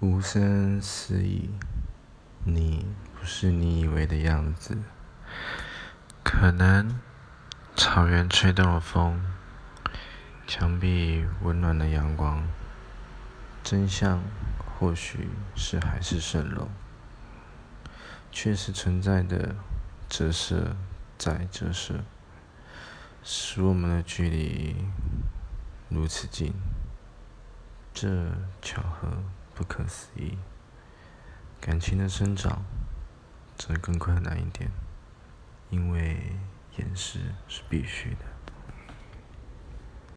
无声思议，你不是你以为的样子。可能草原吹动了风，墙壁温暖了阳光。真相或许是海市蜃楼，确实存在的折射再折射，使我们的距离如此近。这巧合不可思议，感情的生长则更困难一点，因为掩饰是必须的。